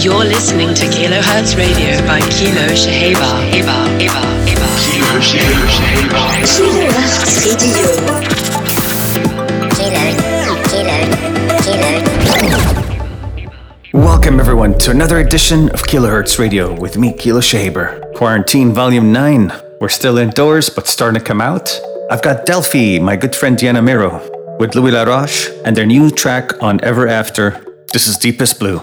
You're listening to Kilohertz Radio by Kilo Shaheba. Eba, Eba, Eba. Kilo Shaheba. Kilohertz Radio. Welcome everyone to another edition of Kilohertz Radio with me, Kilo Shaber. Quarantine Volume 9. We're still indoors, but starting to come out. I've got Delphi, my good friend Diana Miro, with Louis Laroche, and their new track on Ever After. This is Deepest Blue.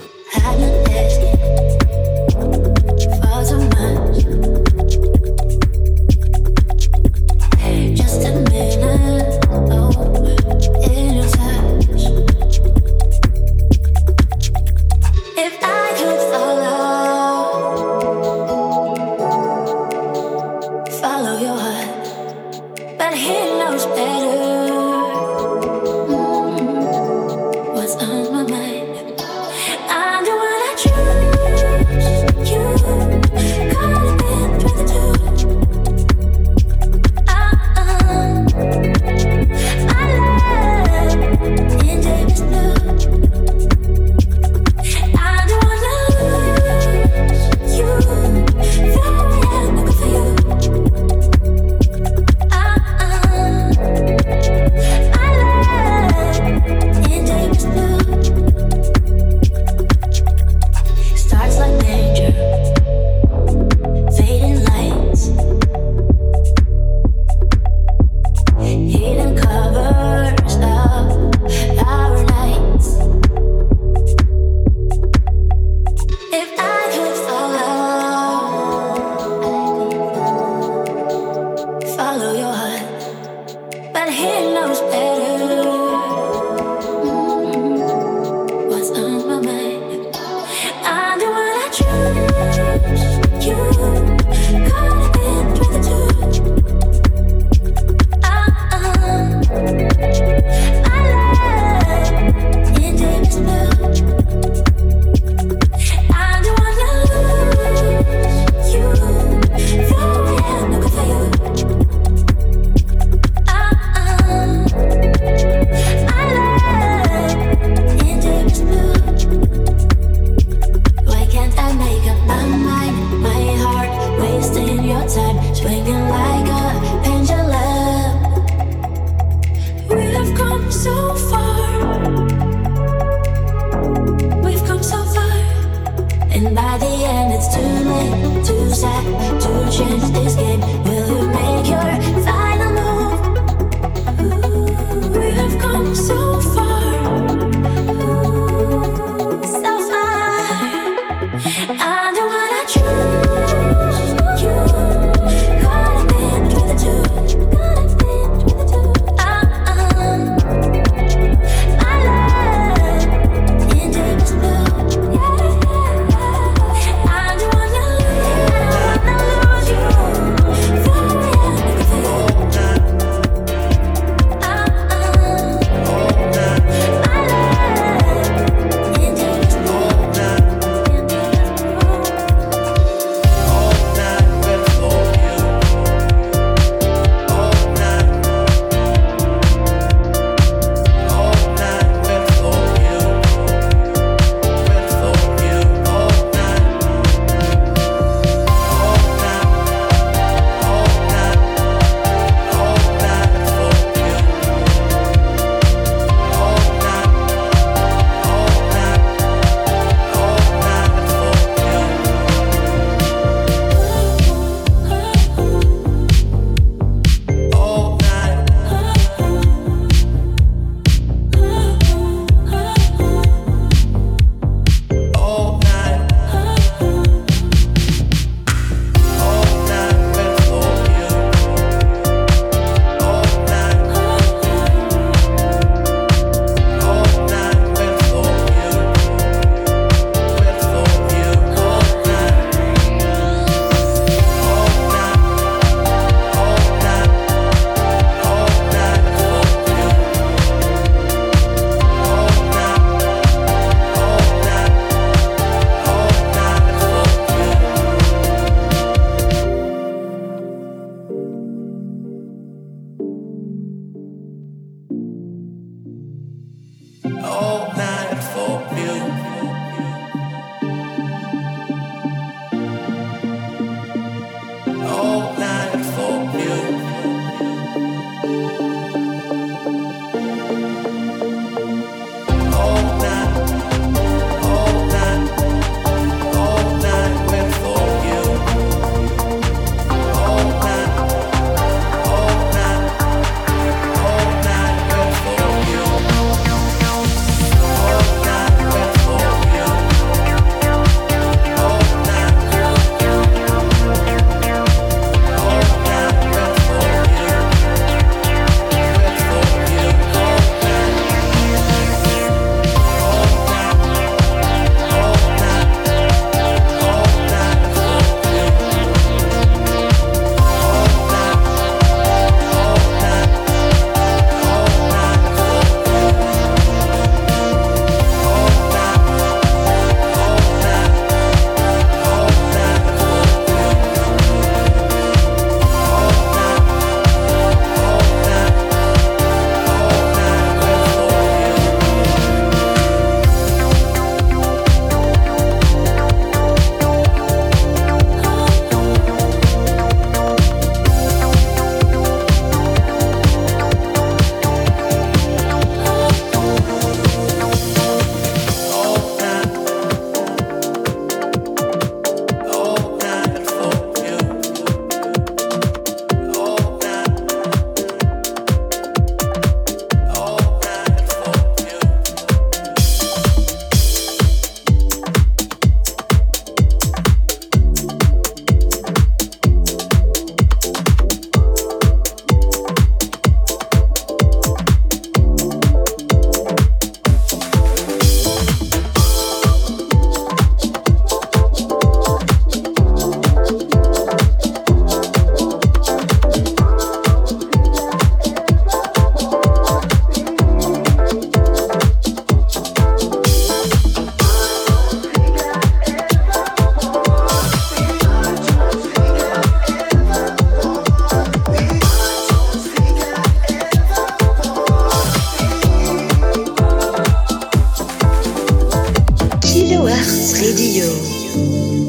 Radio.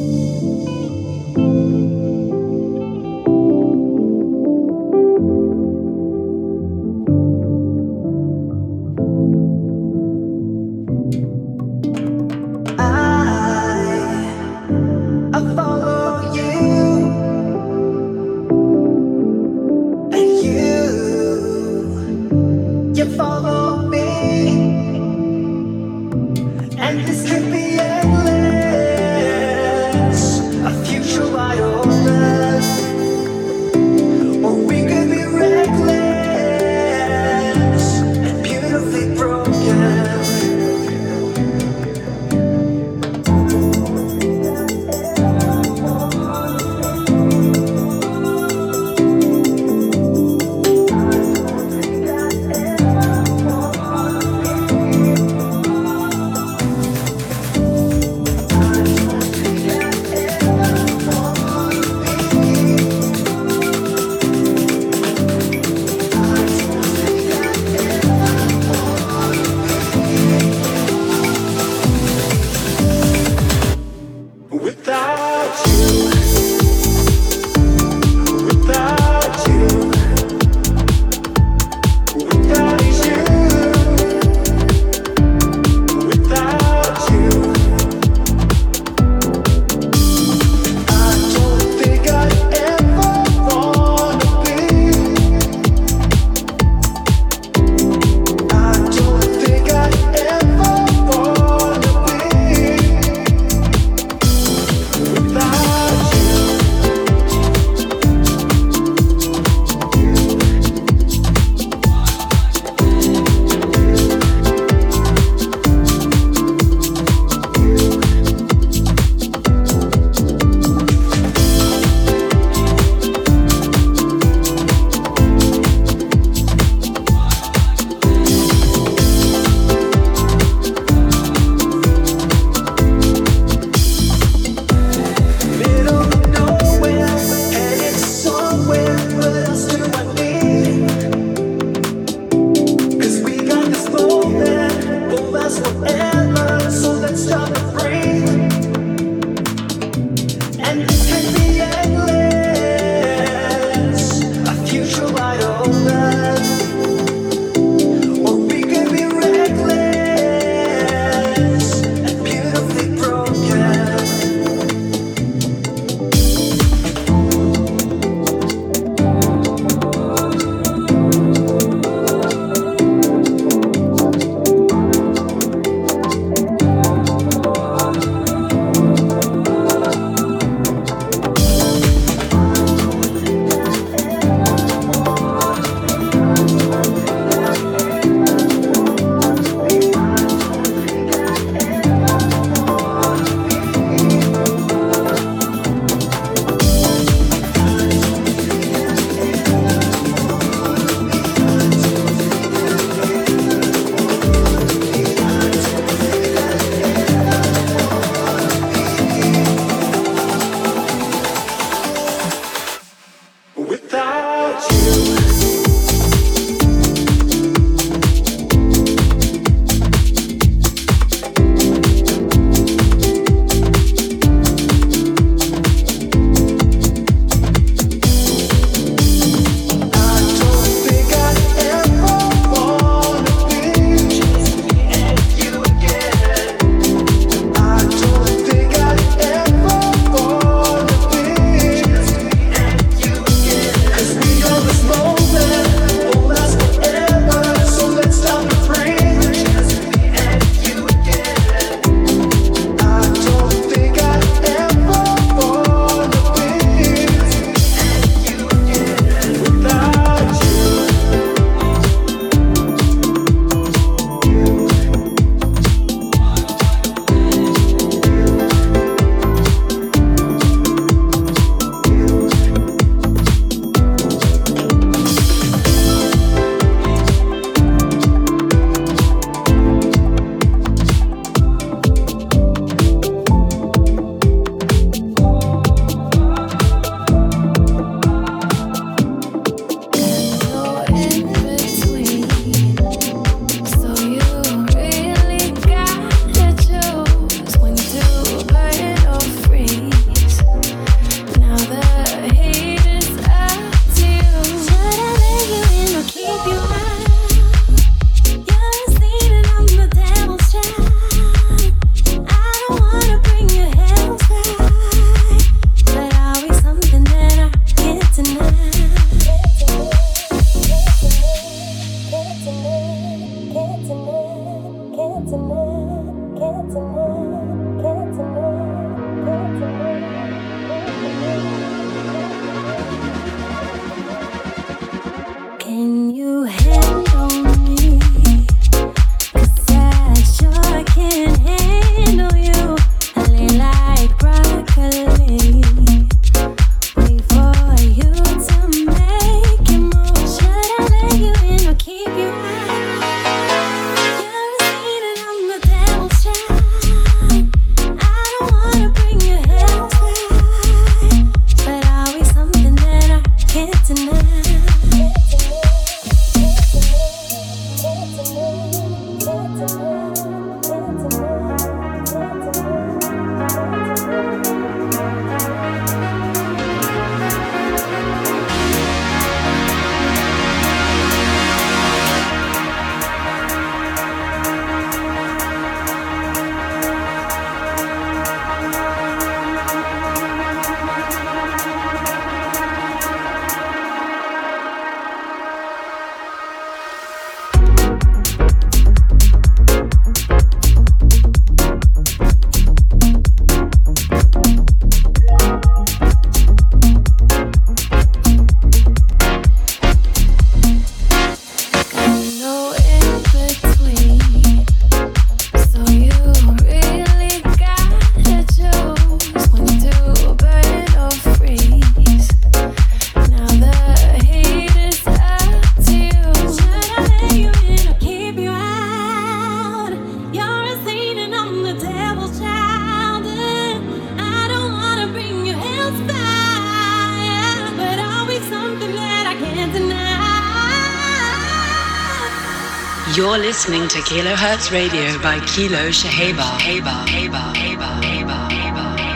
Listening to Kilohertz Radio by Kilo Shaheba. Heba, Heba, Heba, Heba.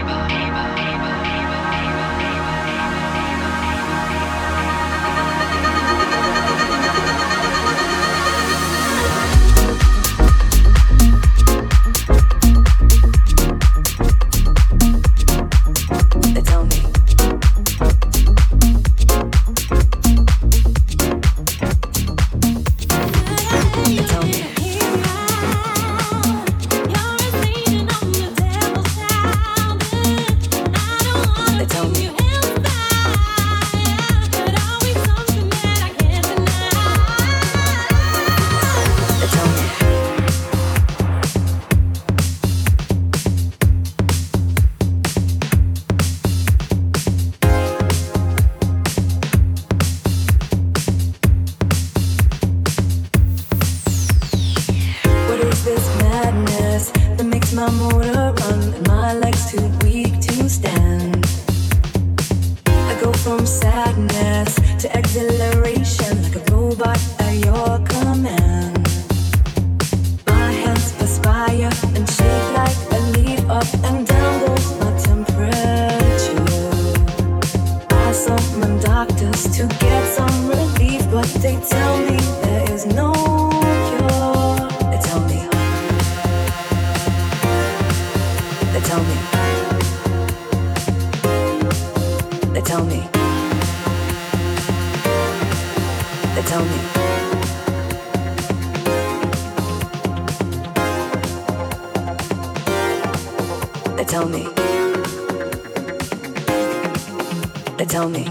They tell me.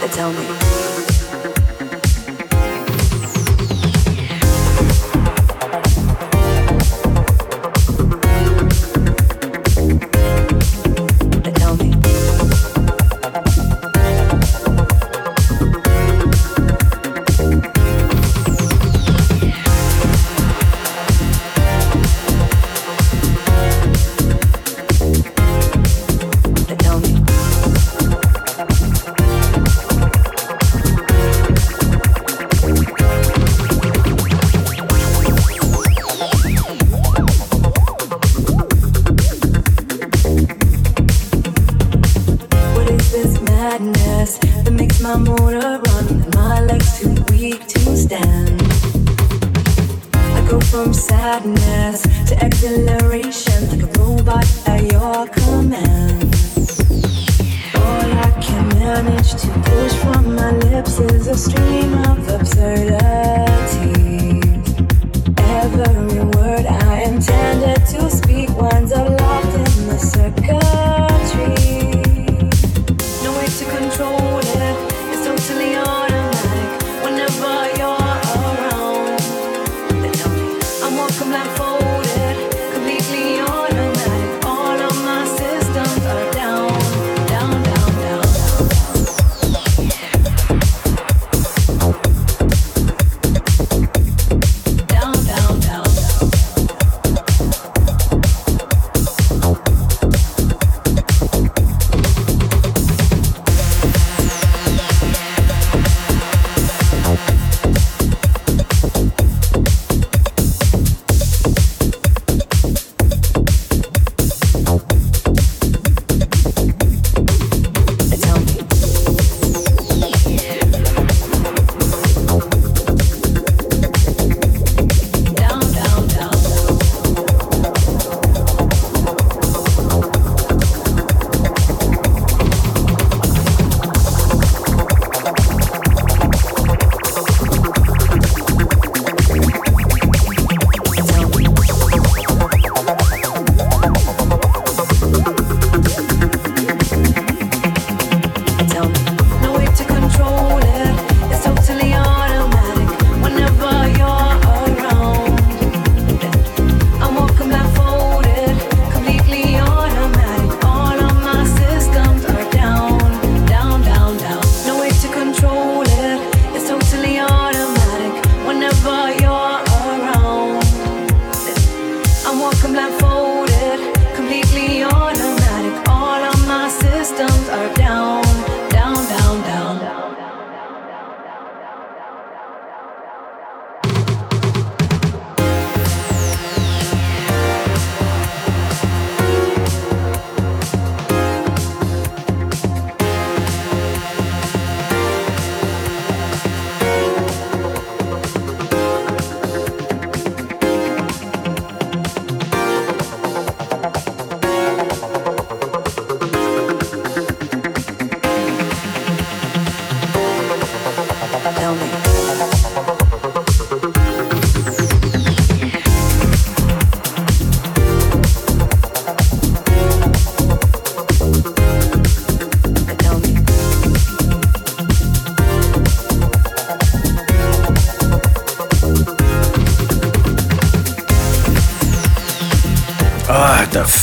They tell me.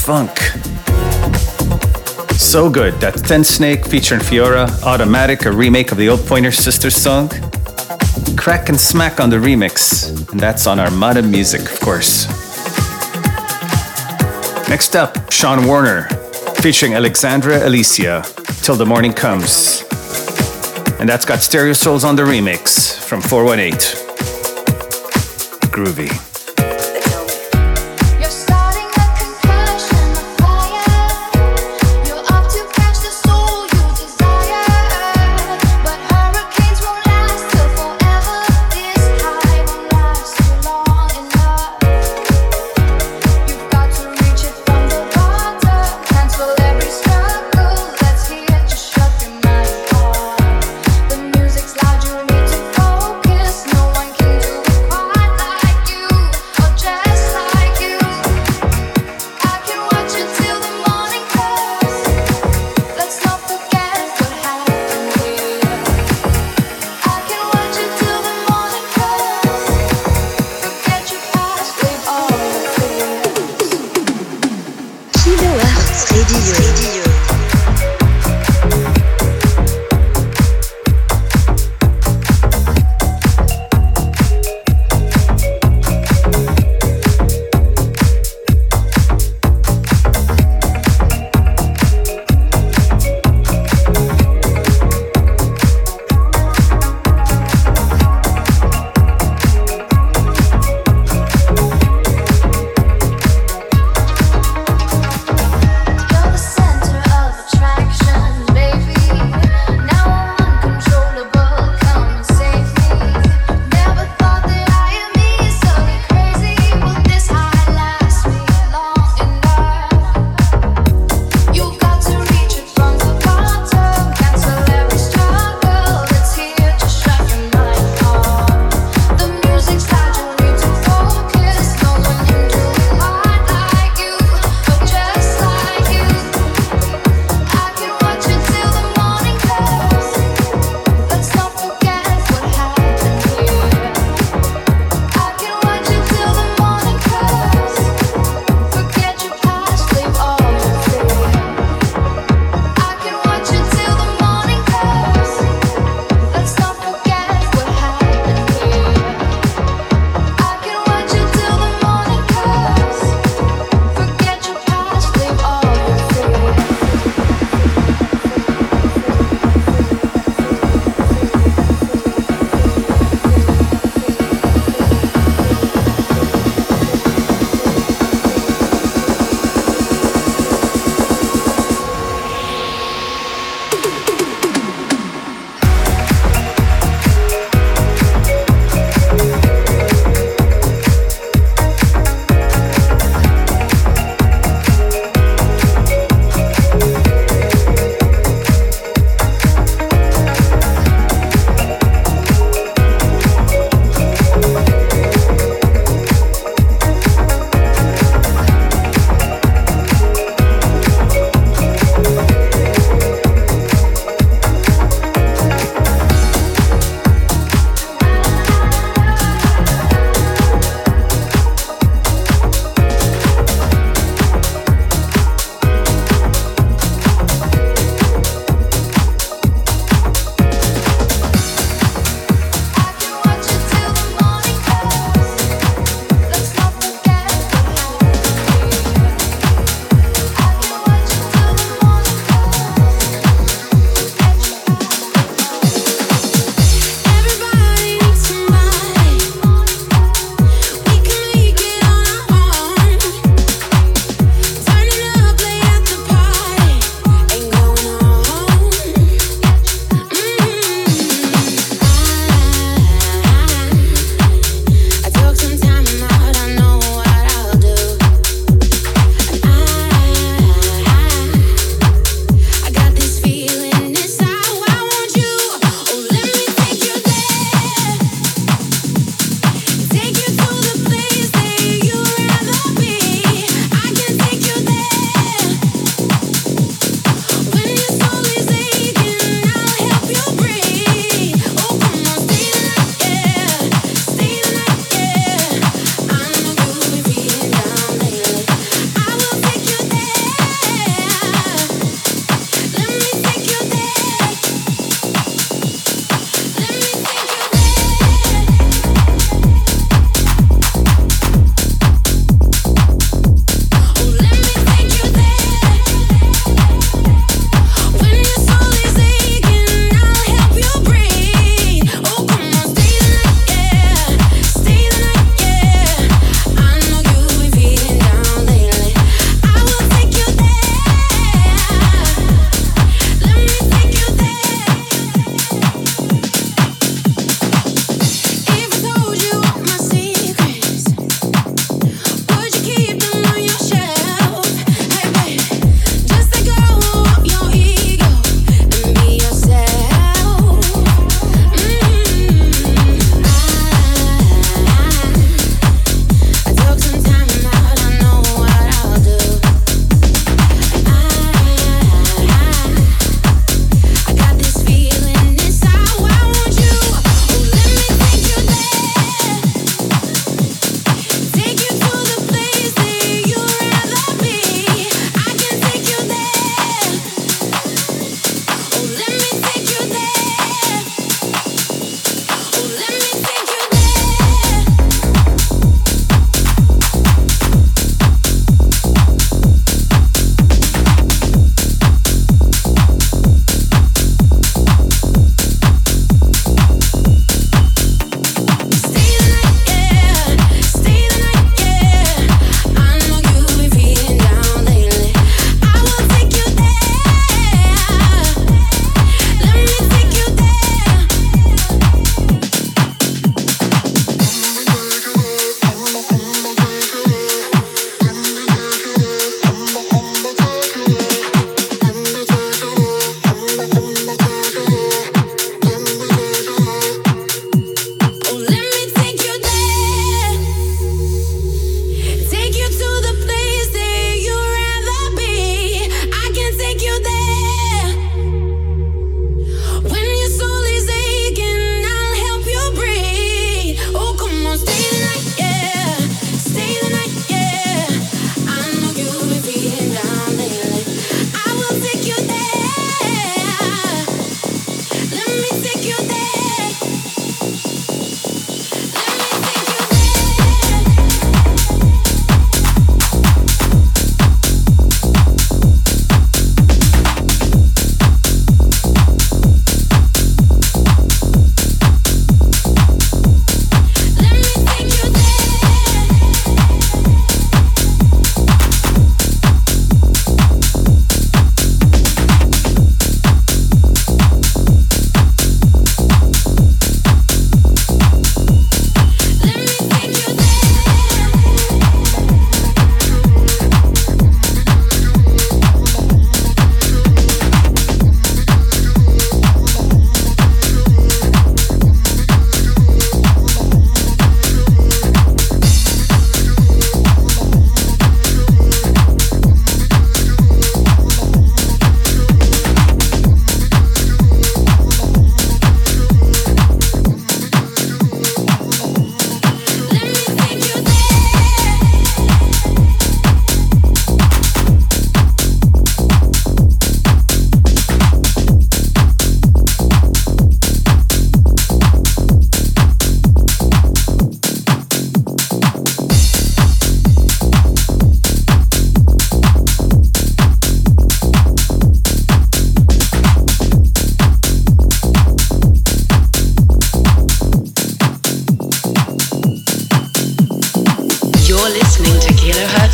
Funk. So good. That Thin Snake featuring Fiora, Automatic, a remake of the old Pointer Sisters song. Krak and Smaak on the remix, and that's on Armada Music, of course. Next up, Sean Warner featuring Alexandra Alicia, Till the Morning Comes. And that's got Stereo Souls on the remix from 418. Groovy.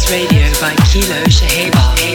Radio by Kilo Shaheba.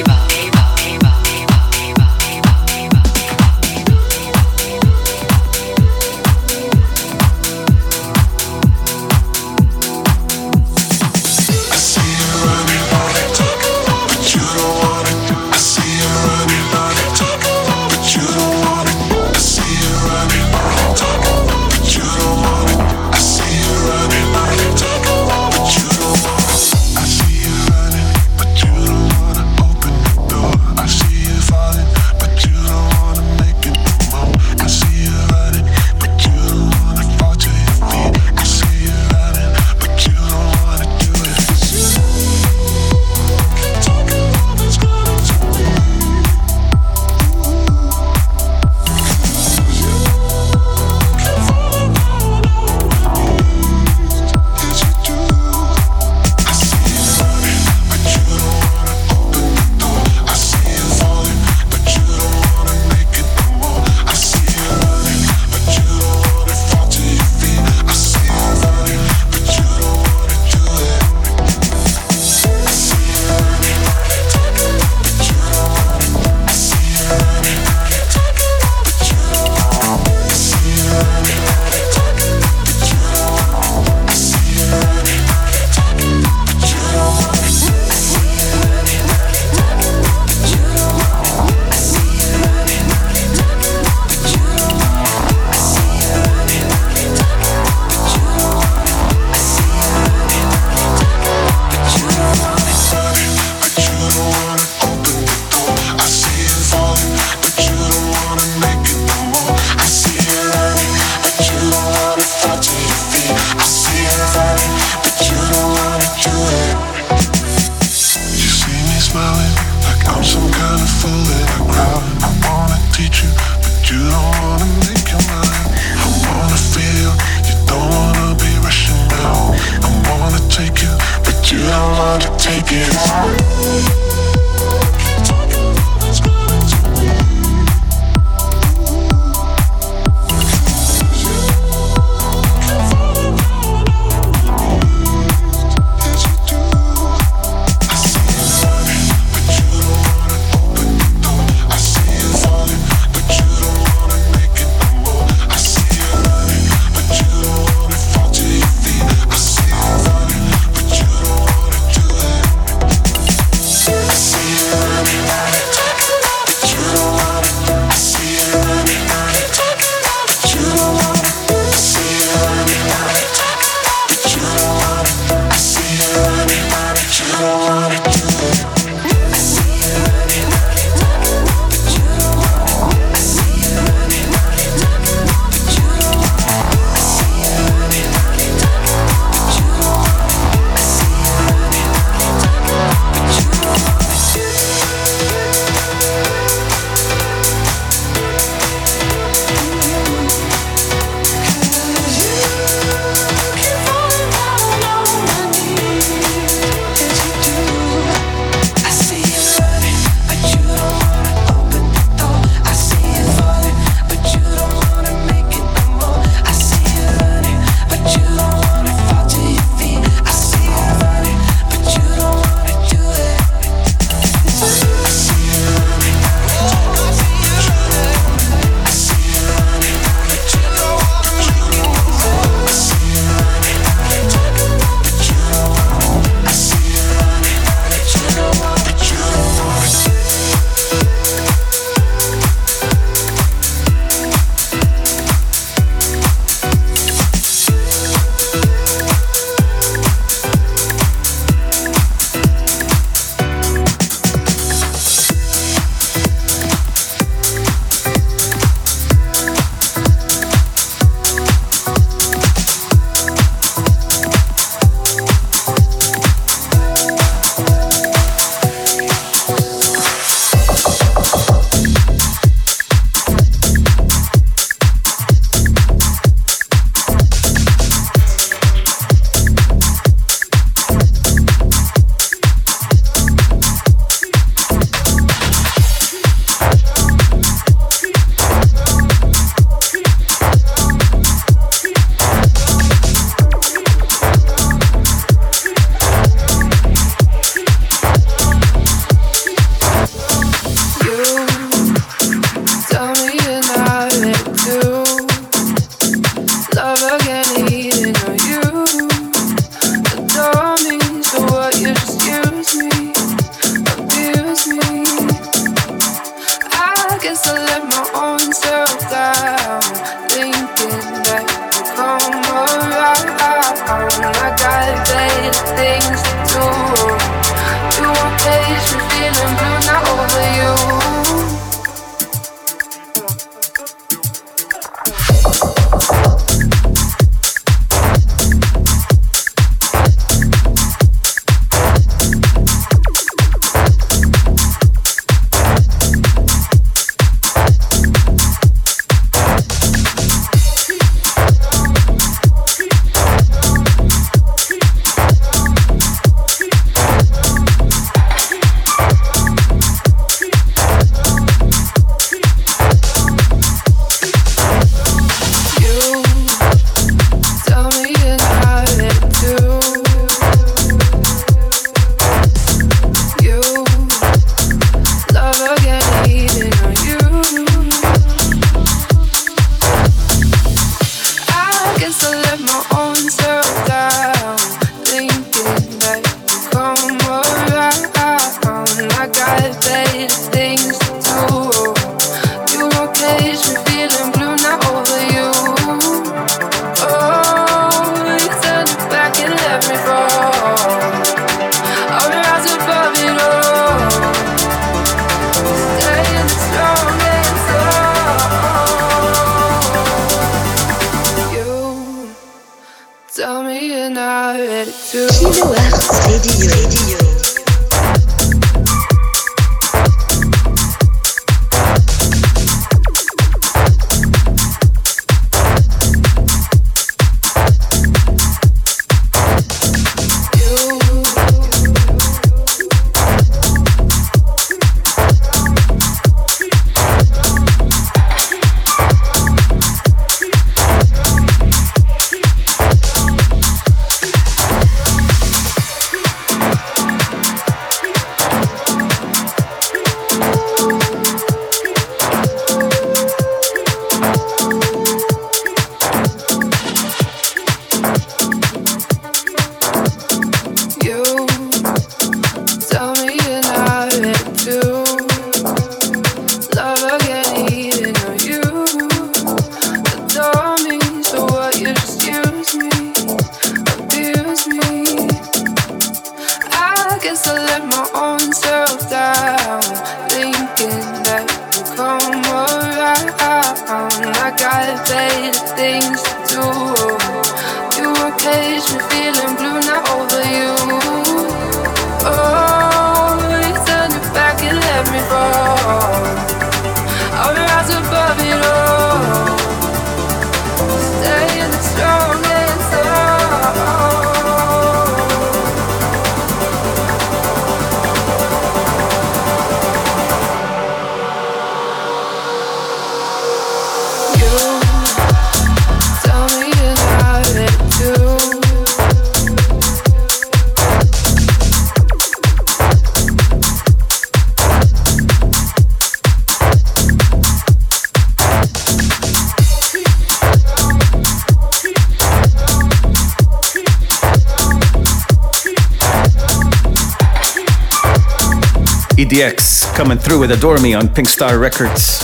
With Adore Me on Pink Star Records.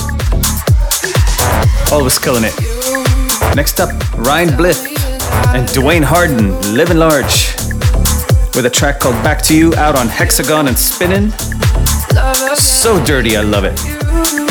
Always killing it. Next up, Ryan Blyth and Dwayne Harden, Living Large, with a track called Back to You out on Hexagon and Spinnin'. So dirty, I love it.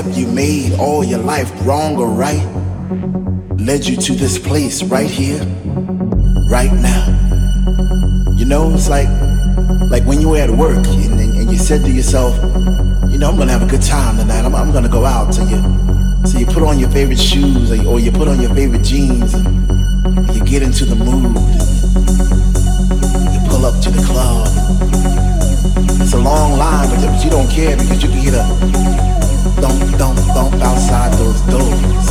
Step you made all your life, wrong or right, led you to this place right here, right now. You know, it's like like when you were at work and, and, and you said to yourself, you know, I'm gonna have a good time tonight. I'm, I'm gonna go out. So you so you put on your favorite shoes or, or you put on your favorite jeans and you get into the mood. You pull up to the club. It's a long line, but you don't care because you can hear the thump, thump, thump outside those doors.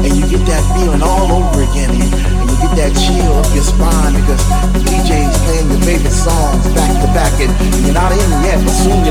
And you get that feeling all over again. And, and you get that chill up your spine because the DJ's playing your favorite songs back to back. And you're not in yet, but soon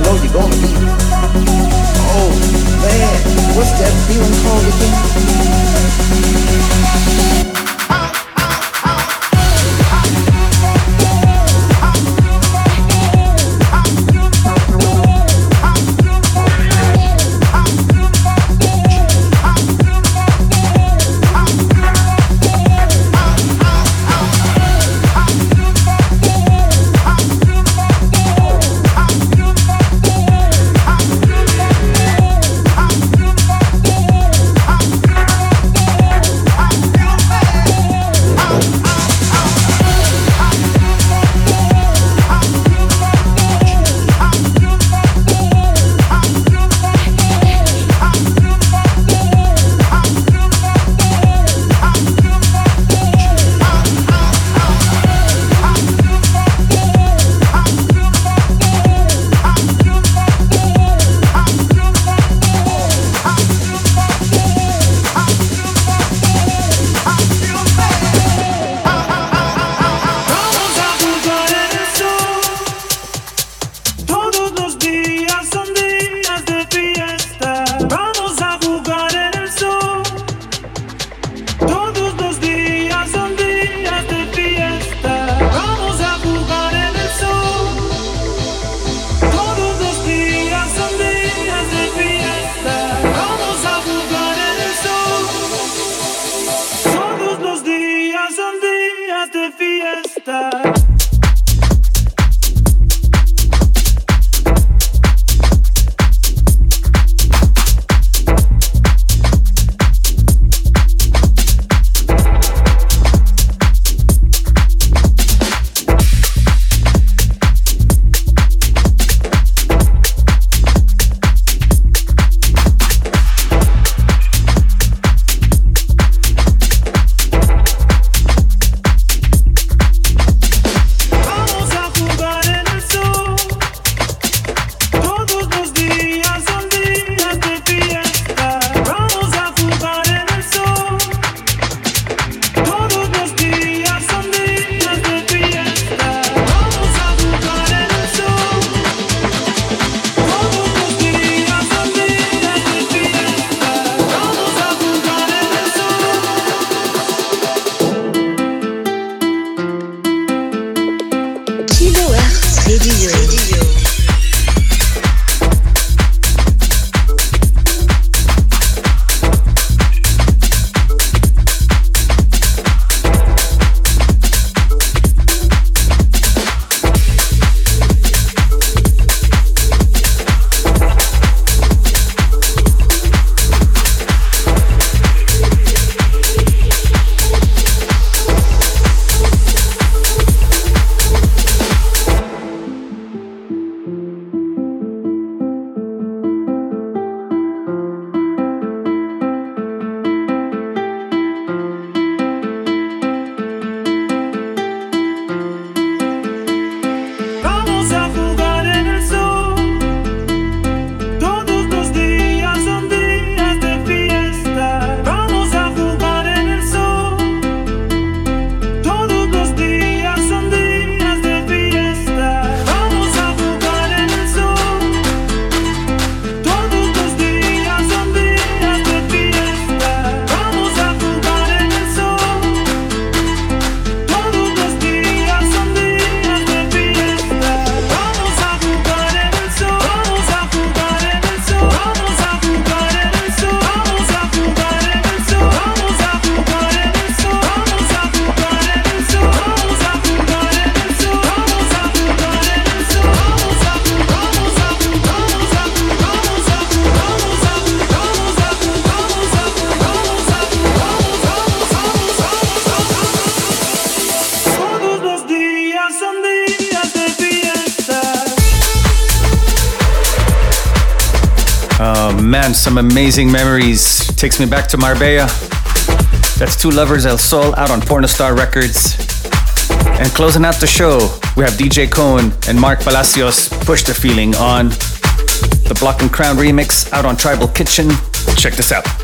some amazing memories. Takes me back to Marbella. That's Two Lovers El Sol out on Pornostar Records. And closing out the show, we have DJ Kone and Marc Palacios Push the Feeling on the Block and Crown remix out on Tribal Kitchen. Check this out.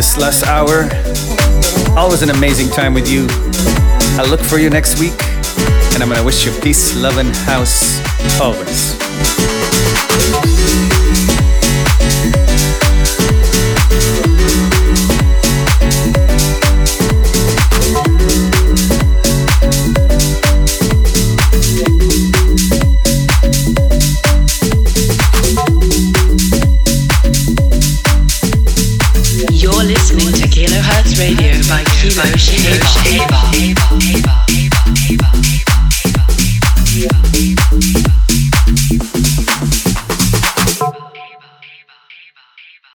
This last hour. Always an amazing time with you. I look for you next week, and I'm gonna wish you peace, love, and house always.